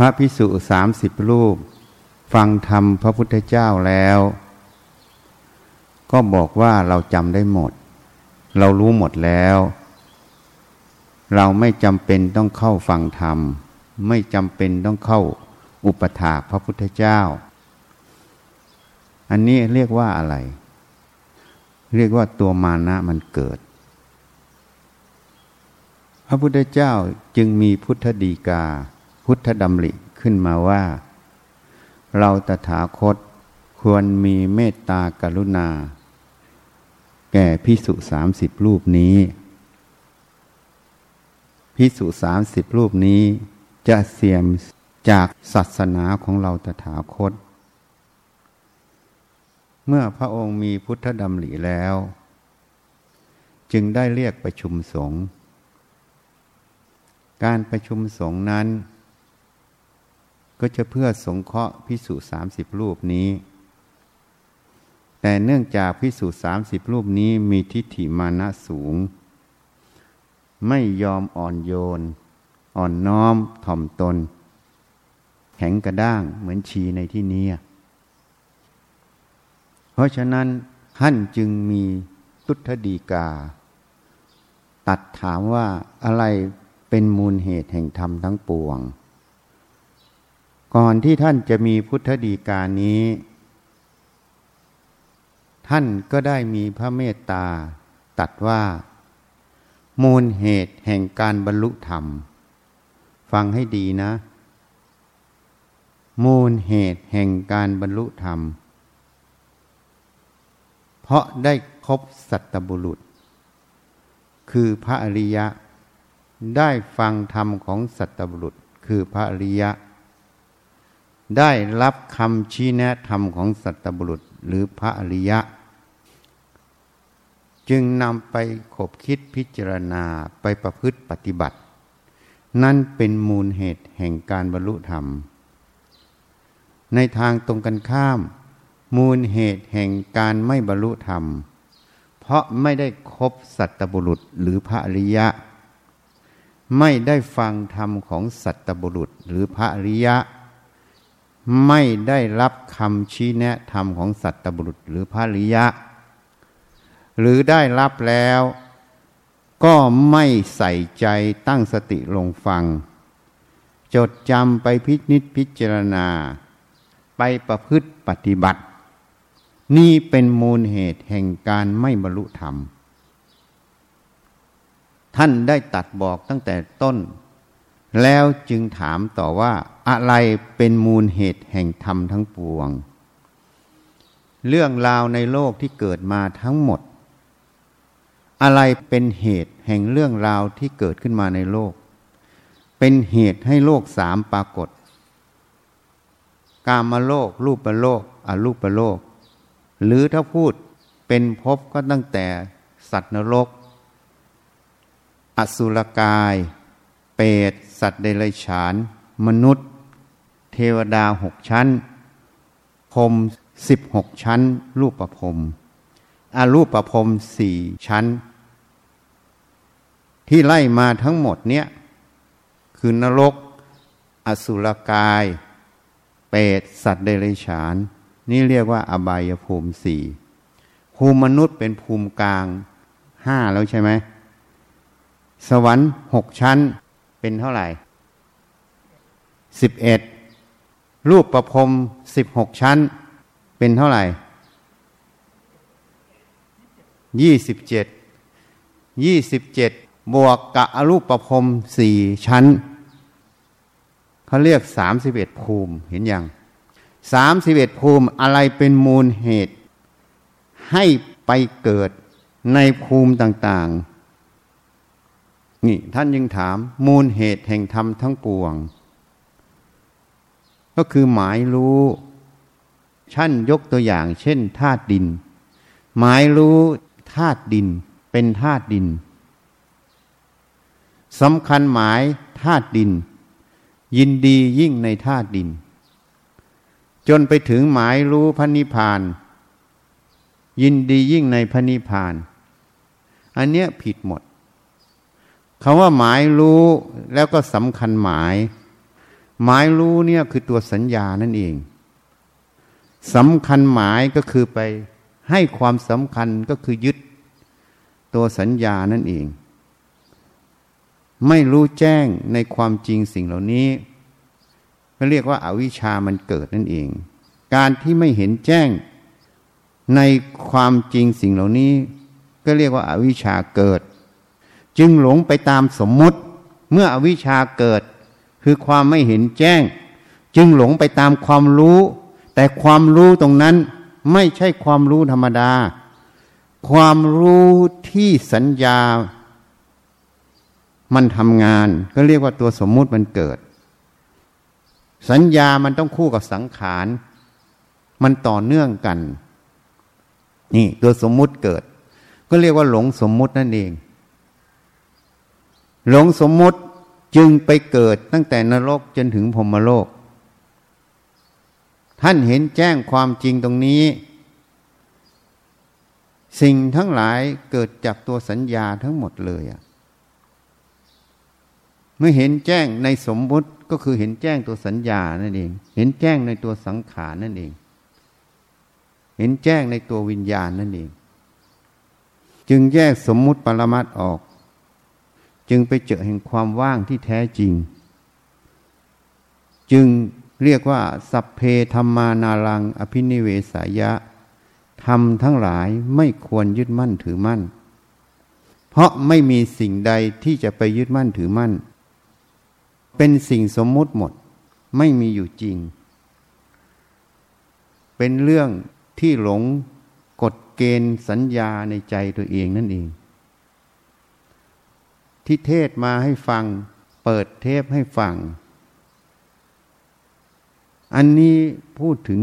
พระพิสุสามสิบรูป ฟังธรรมพระพุทธเจ้าแล้ว ก็บอกว่าเราจำได้หมด เรารู้หมดแล้ว เราไม่จำเป็นต้องเข้าฟังธรรม ไม่จำเป็นต้องเข้าอุปถากพระพุทธเจ้า อันนี้เรียกว่าอะไร เรียกว่าตัวมานะมันเกิด พระพุทธเจ้าจึงมีพุทธดีกา พุทธดำริขึ้นมาว่า เราตถาคตควรมีเมตตากรุณา แก่พิสุสามสิบรูปนี้ พิสุสามสิบรูปนี้ จะเสียมจากศาสนาของเราตถาคต เมื่อพระองค์มีพุทธดำริแล้ว จึงได้เรียกประชุมสงฆ์การประชุมสงฆ์นั้น ก็จะเพื่อสงเคราะห์พิสูจสามสิบรูปนี้ แต่เนื่องจากพิสูจสามสิบรูปนี้มีทิฏฐิมานะสูง ไม่ยอมอ่อนโยน อ่อนน้อมถ่อมตน แข็งกระด้างเหมือนชีในที่นี้ เพราะฉะนั้นท่านจึงมีตุทดีกา ตัดถามว่าอะไรเป็นมูลเหตุแห่งธรรมทั้งปวง ก่อนที่ท่านจะมีพุทธดีกานี้ ท่านก็ได้มีพระเมตตา ตัดว่า มูลเหตุแห่งการบรรลุธรรม ฟังให้ดีนะ มูลเหตุแห่งการบรรลุธรรม เพราะได้คบสัตบุรุษ คือพระอริยะ ได้ฟังธรรมของสัตบุรุษ คือพระอริยะ ได้รับคำชี้แนะธรรมของสัตบุรุษหรือพระอริยะ จึงนำไปขบคิดพิจารณาไปประพฤติปฏิบัติ นั่นเป็นมูลเหตุแห่งการบรรลุธรรม ในทางตรงกันข้าม มูลเหตุแห่งการไม่บรรลุธรรม เพราะไม่ได้คบสัตบุรุษหรือพระอริยะ ไม่ได้ฟังธรรมของสัตบุรุษหรือพระอริยะ ไม่ได้รับคำชี้แนะธรรมของสัตบุรุษหรือพระริยะ หรือได้รับแล้ว ก็ไม่ใส่ใจตั้งสติลงฟัง จดจำไปพิจิตพิจารณา ไปประพฤติปฏิบัติ นี่เป็นมูลเหตุแห่งการไม่บรรลุธรรม ท่านได้ตัดบอกตั้งแต่ต้น แล้วจึงถามต่อว่าอะไรเป็นมูลเหตุแห่งธรรมทั้งปวง เรื่องราวในโลกที่เกิดมาทั้งหมด อะไรเป็นเหตุแห่งเรื่องราวที่เกิดขึ้นมาในโลก เป็นเหตุให้โลกสามปรากฏ กามโลก รูปโลกอรูปโลก หรือถ้าพูดเป็นภพก็ตั้งแต่สัตว์นรก อสุรกาย เปรตสัตว์เดรัจฉาน มนุษย์ เทวดาหกชั้นพรมสิบหกชั้น รูปประพรมอารูปประพรมสี่ชั้น ที่ไล่มาทั้งหมดเนี้ยคือนรก อสุรกาย เปรตสัตว์เดรัจฉาน นี่เรียกว่าอบายภูมิสี่ภูมิมนุษย์เป็นภูมิกลางห้าแล้วใช่ไหมสวรรค์หกชั้น เป็นเท่าไหร่สิบเอ็ดรูปประพรมสิบหกชั้น เป็นเท่าไหร่ยี่สิบเจ็ดยี่สิบเจ็ดบวกกับอรูปประพรมสี่ชั้นเขาเรียกสามสิบเอ็ดภูมิเห็นยังสามสิบเอ็ดภูมิอะไรเป็นมูลเหตุ ให้ไปเกิดในภูมิต่าง ๆ นี่ท่านยังถามมูลเหตุแห่งธรรมทั้งปวง ก็คือหมายรู้ชั้นยกตัวอย่าง เช่นธาตุดิน หมายรู้ธาตุดินเป็นธาตุดินสำคัญหมายธาตุดิน ยินดียิ่งในธาตุดิน จนไปถึงหมายรู้พระนิพพาน ยินดียิ่งในพระนิพพาน อันเนี้ยผิดหมด คาว่าหมายรู้แล้วก็สำคัญหมาย หมายรู้เนี่ยคือตัวสัญญานั่นเองสำคัญหมายก็คือไปให้ความสำคัญก็คือยึดตัวสัญญานั่นเอง ไม่รู้แจ้งในความจริงสิ่งเหล่านี้ก็เรียกว่าอาวิชามันเกิดนั่นเอง การที่ไม่เห็นแจ้งในความจริงสิ่งเหล่านี้ ก็เรียกว่าอาวิชาเกิด จึงหลงไปตามสมมุติ เมื่ออวิชาเกิด คือความไม่เห็นแจ้ง จึงหลงไปตามความรู้ แต่ความรู้ตรงนั้นไม่ใช่ความรู้ธรรมดา ความรู้ที่สัญญา มันทำงาน ก็เรียกว่าตัวสมมุติมันเกิด สัญญามันต้องคู่กับสังขาร มันต่อเนื่องกัน นี่ตัวสมมุติเกิด ก็เรียกว่าหลงสมมุตินั่นเอง หลงสมมุติจึงไปเกิดตั้งแต่นรกจนถึงพรมโลก ท่านเห็นแจ้งความจริงตรงนี้ สิ่งทั้งหลายเกิดจากตัวสัญญาทั้งหมดเลยอะเมื่อเห็นแจ้งในสมมุติก็คือเห็นแจ้งตัวสัญญานั่นเอง เห็นแจ้งในตัวสังขารนั่นเอง เห็นแจ้งในตัววิญญาณนั่นเอง จึงแยกสมมุติปรมัตออก จึงไปเจอแห่งความว่างที่แท้จริง จึงเรียกว่า สัพเพธรรมานารัง อภินิเวสายะธรรมทั้งหลายไม่ควรยึดมั่นถือมั่น เพราะไม่มีสิ่งใดที่จะไปยึดมั่นถือมั่น เป็นสิ่งสมมุติหมด ไม่มีอยู่จริง เป็นเรื่องที่หลงกฎเกณฑ์สัญญาในใจตัวเองนั่นเอง ที่เทศมาให้ฟัง เปิดเทปให้ฟัง อันนี้พูดถึง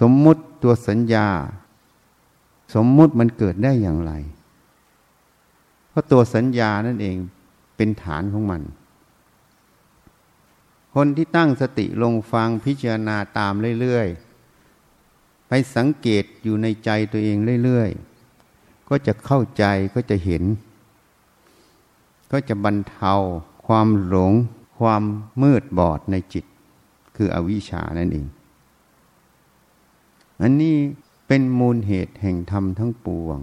สมมุติตัวสัญญา สมมุติมันเกิดได้อย่างไร เพราะตัวสัญญานั่นเองเป็นฐานของมัน คนที่ตั้งสติลงฟังพิจารณาตามเรื่อยๆ ไปสังเกตอยู่ในใจตัวเองเรื่อยๆ ก็จะเข้าใจก็จะเห็น ก็จะบรรเทาความหลง ความมืดบอดในจิต คืออวิชชานั่นเอง อันนี้เป็นมูลเหตุแห่งธรรมทั้งปวง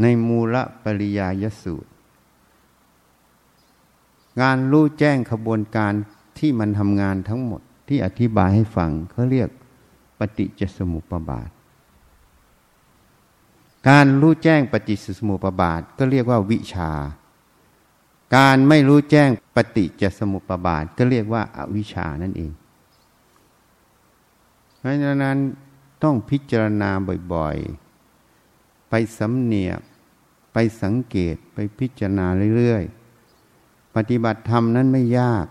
ในมูลปริยายสูตรงานรู้แจ้งขบวนการที่มันทำงานทั้งหมดที่อธิบายให้ฟังเขาเรียกปฏิจจสมุปบาท การรู้แจ้งปฏิจจสมุปบาทก็เรียกว่าวิชา การไม่รู้แจ้งปฏิจจสมุปบาทก็เรียกว่าอาวิชานั่นเอง เพราะฉะนั้นต้องพิจารณาบ่อยๆ ไปสำเนียกไปสังเกตไปพิจารณาเรื่อยๆ ปฏิบัติธรรมนั้นไม่ยาก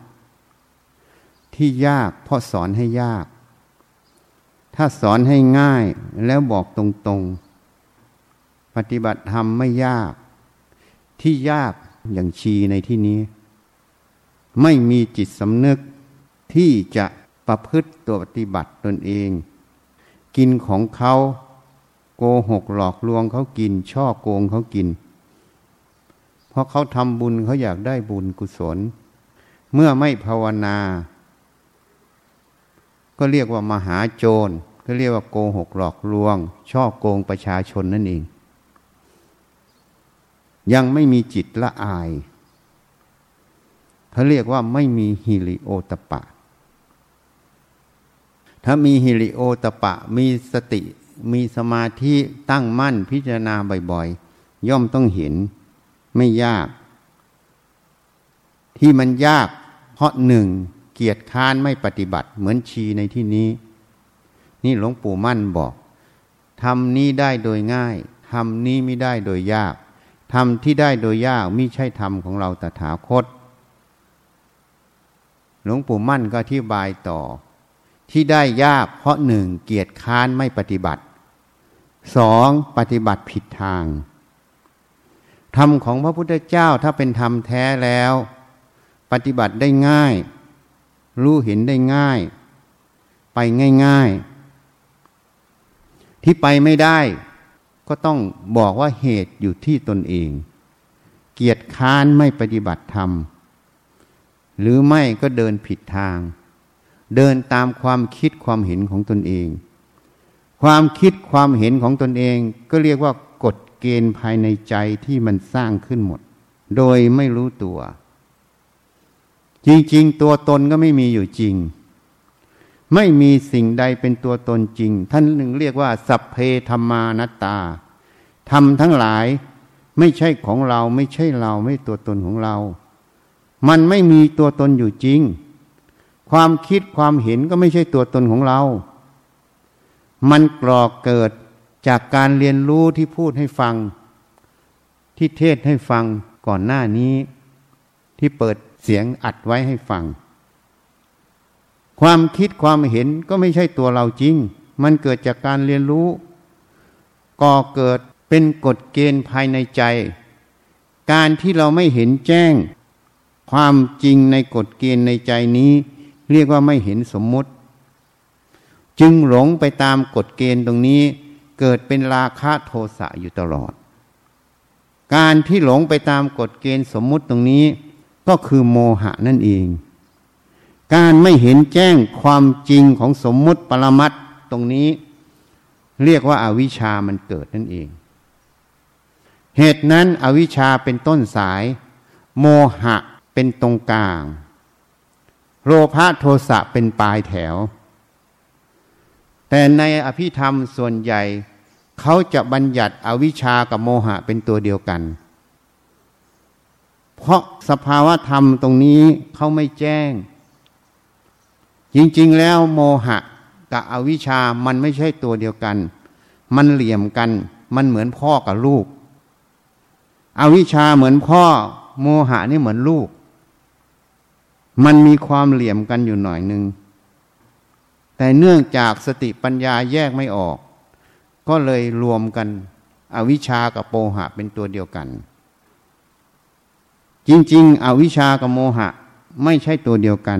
ที่ยากเพราะสอนให้ยาก ถ้าสอนให้ง่ายแล้วบอกตรงๆ ปฏิบัติธรรมไม่ยาก ที่ยาก อย่างชีในที่นี้ ไม่มีจิตสำนึกที่จะประพฤติตัวปฏิบัติตนเอง กินของเขาโกหกหลอกลวงเขากิน ช่อโกงเขากิน เพราะเขาทำบุญเขาอยากได้บุญกุศล เมื่อไม่ภาวนา ก็เรียกว่ามหาโจรก็เรียกว่าโกหกหลอกลวง ช่อโกงประชาชนนั่นเอง ยังไม่มีจิตละอายเขาเรียกว่าไม่มีฮิริโอตปะ ถ้ามีฮิริโอตปะ มีสติ มีสมาธิตั้งมั่นพิจารณาบ่อยๆ ย่อมต้องเห็นไม่ยาก ที่มันยาก เพราะหนึ่งเกียรติค้านไม่ปฏิบัติเหมือนชีในที่นี้ นี่หลวงปู่มั่นบอกทำนี้ได้โดยง่ายทำนี้ไม่ได้โดยยาก ธรรมที่ได้โดยยากมิใช่ธรรมของเราตถาคต หลวงปู่มั่นก็อธิบายต่อ ที่ได้ยากเพราะหนึ่งเกียรติค้านไม่ปฏิบัติสองปฏิบัติผิดทาง ธรรมของพระพุทธเจ้าถ้าเป็นธรรมแท้แล้ว ปฏิบัติได้ง่าย รู้เห็นได้ง่าย ไปง่าย ๆ ที่ไปไม่ได้ ก็ต้องบอกว่าเหตุอยู่ที่ตนเอง เกียรติค้านไม่ปฏิบัติธรรม หรือไม่ก็เดินผิดทาง เดินตามความคิดความเห็นของตนเอง ความคิดความเห็นของตนเอง ก็เรียกว่ากฎเกณฑ์ภายในใจที่มันสร้างขึ้นหมด โดยไม่รู้ตัว จริงๆ ตัวตนก็ไม่มีอยู่จริง ไม่มีสิ่งใดเป็นตัวตนจริง ท่านหนึ่งเรียกว่า สัพเพธรรมานัตตาทำทั้งหลายไม่ใช่ของเราไม่ใช่เราไม่ตัวตนของเรา มันไม่มีตัวตนอยู่จริง ความคิดความเห็นก็ไม่ใช่ตัวตนของเรา มันกรอกเกิดจากการเรียนรู้ที่พูดให้ฟัง ที่เทศให้ฟังก่อนหน้านี้ ที่เปิดเสียงอัดไว้ให้ฟัง ความคิดความเห็นก็ไม่ใช่ตัวเราจริง มันเกิดจากการเรียนรู้ ก่อเกิดเป็นกฎเกณฑ์ภายในใจ การที่เราไม่เห็นแจ้ง ความจริงในกฎเกณฑ์ในใจนี้ เรียกว่าไม่เห็นสมมุติ จึงหลงไปตามกฎเกณฑ์ตรงนี้ เกิดเป็นราคะโทสะอยู่ตลอด การที่หลงไปตามกฎเกณฑ์สมมุติตรงนี้ ก็คือโมหะนั่นเอง การไม่เห็นแจ้งความจริงของสมมุติปรมัตตรงนี้ เรียกว่าอาวิชามันเกิดนั่นเอง เหตุนั้นอวิชชาเป็นต้นสาย โมหะเป็นตรงกลาง โลภะโทสะเป็นปลายแถว แต่ในอภิธรรมส่วนใหญ่ เขาจะบัญญัติอวิชชากับโมหะเป็นตัวเดียวกัน เพราะสภาวะธรรมตรงนี้เขาไม่แจ้ง จริงๆแล้วโมหะกับอวิชามันไม่ใช่ตัวเดียวกัน มันเหลี่ยมกัน มันเหมือนพ่อกับลูก อวิชาเหมือนพ่อ โมหะนี่เหมือนลูก มันมีความเหลี่ยมกันอยู่หน่อยหนึ่ง แต่เนื่องจากสติปัญญาแยกไม่ออก ก็เลยรวมกัน อวิชากับโมหะเป็นตัวเดียวกัน จริง ๆ อวิชากับโมหะไม่ใช่ตัวเดียวกัน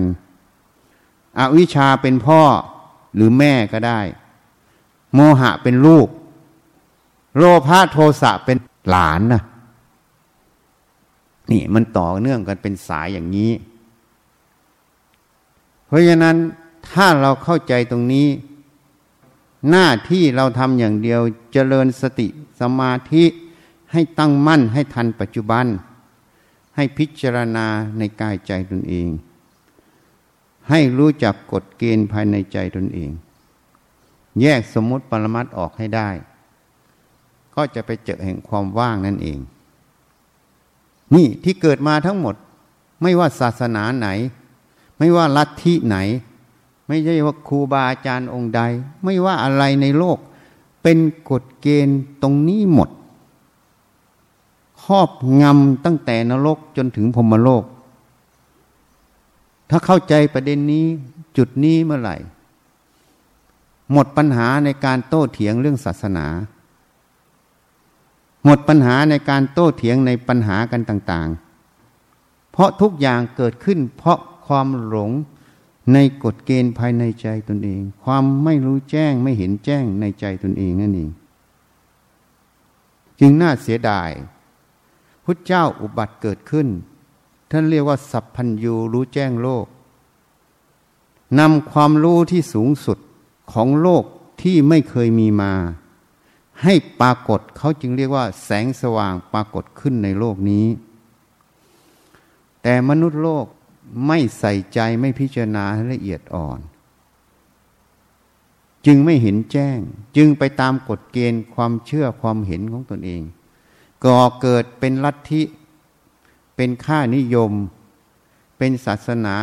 อวิชาเป็นพ่อหรือแม่ก็ได้ โมหะเป็นลูก โลภะโทสะเป็นหลานนะนี่มันต่อเนื่องกันเป็นสายอย่างนี้ เพราะฉะนั้นถ้าเราเข้าใจตรงนี้ หน้าที่เราทำอย่างเดียวเจริญสติสมาธิให้ตั้งมั่นให้ทันปัจจุบัน ให้พิจารณาในกายใจตนเอง ให้รู้จักกฎเกณฑ์ภายในใจตนเอง แยกสมมติปรมัตออกให้ได้ ก็จะไปเจอแห่งความว่างนั่นเอง นี่ที่เกิดมาทั้งหมด ไม่ว่าศาสนาไหน ไม่ว่าลัทธิไหน ไม่ใช่ว่าครูบาอาจารย์องค์ใด ไม่ว่าอะไรในโลก เป็นกฎเกณฑ์ตรงนี้หมดครอบงำตั้งแต่นรกจนถึงพรมโลก ถ้าเข้าใจประเด็นนี้จุดนี้เมื่อไหร่ หมดปัญหาในการโต้เถียงเรื่องศาสนา หมดปัญหาในการโต้เถียงในปัญหากันต่าง ๆ เพราะทุกอย่างเกิดขึ้น เพราะความหลงในกฎเกณฑ์ภายในใจตนเอง ความไม่รู้แจ้งไม่เห็นแจ้งในใจตนเองนั่นเอง จึงน่าเสียดายพุทธเจ้าอุบัติเกิดขึ้น ท่านเรียกว่า สัพพัญญูรู้แจ้งโลกนำความรู้ที่สูงสุดของโลกที่ไม่เคยมีมา ให้ปรากฏเขาจึงเรียกว่า แสงสว่างปรากฏขึ้นในโลกนี้ แต่มนุษย์โลกไม่ใส่ใจไม่พิจารณาให้ละเอียดอ่อน จึงไม่เห็นแจ้ง จึงไปตามกฎเกณฑ์ความเชื่อความเห็นของตนเองก่อเกิดเป็นลัทธิ เป็นค่านิยม เป็นศาสนา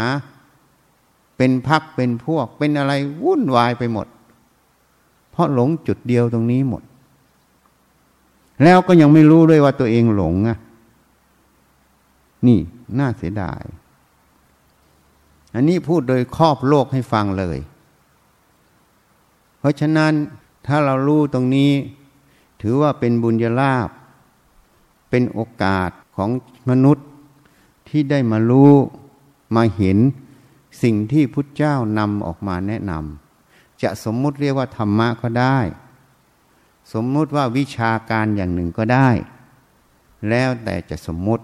เป็นพักเป็นพวก เป็นอะไรวุ่นวายไปหมด เพราะหลงจุดเดียวตรงนี้หมด แล้วก็ยังไม่รู้ด้วยว่าตัวเองหลงอะนี่น่าเสียดาย อันนี้พูดโดยครอบโลกให้ฟังเลย เพราะฉะนั้นถ้าเรารู้ตรงนี้ ถือว่าเป็นบุญญาลาภเป็นโอกาสของมนุษย์ ที่ได้มารู้มาเห็นสิ่งที่พุทธเจ้านำออกมาแนะนำจะสมมุติเรียกว่าธรรมะก็ได้ สมมุติว่าวิชาการอย่างหนึ่งก็ได้ แล้วแต่จะสมมุติ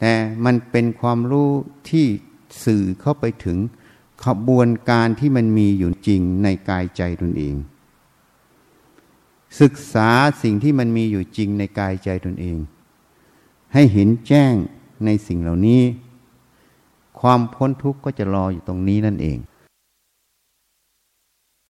แต่มันเป็นความรู้ที่สื่อเข้าไปถึงขบวนการที่มันมีอยู่จริงในกายใจตนเอง ศึกษาสิ่งที่มันมีอยู่จริงในกายใจตนเอง ให้เห็นแจ้ง ในสิ่งเหล่านี้ ความพ้นทุกข์ก็จะรออยู่ตรงนี้นั่นเอง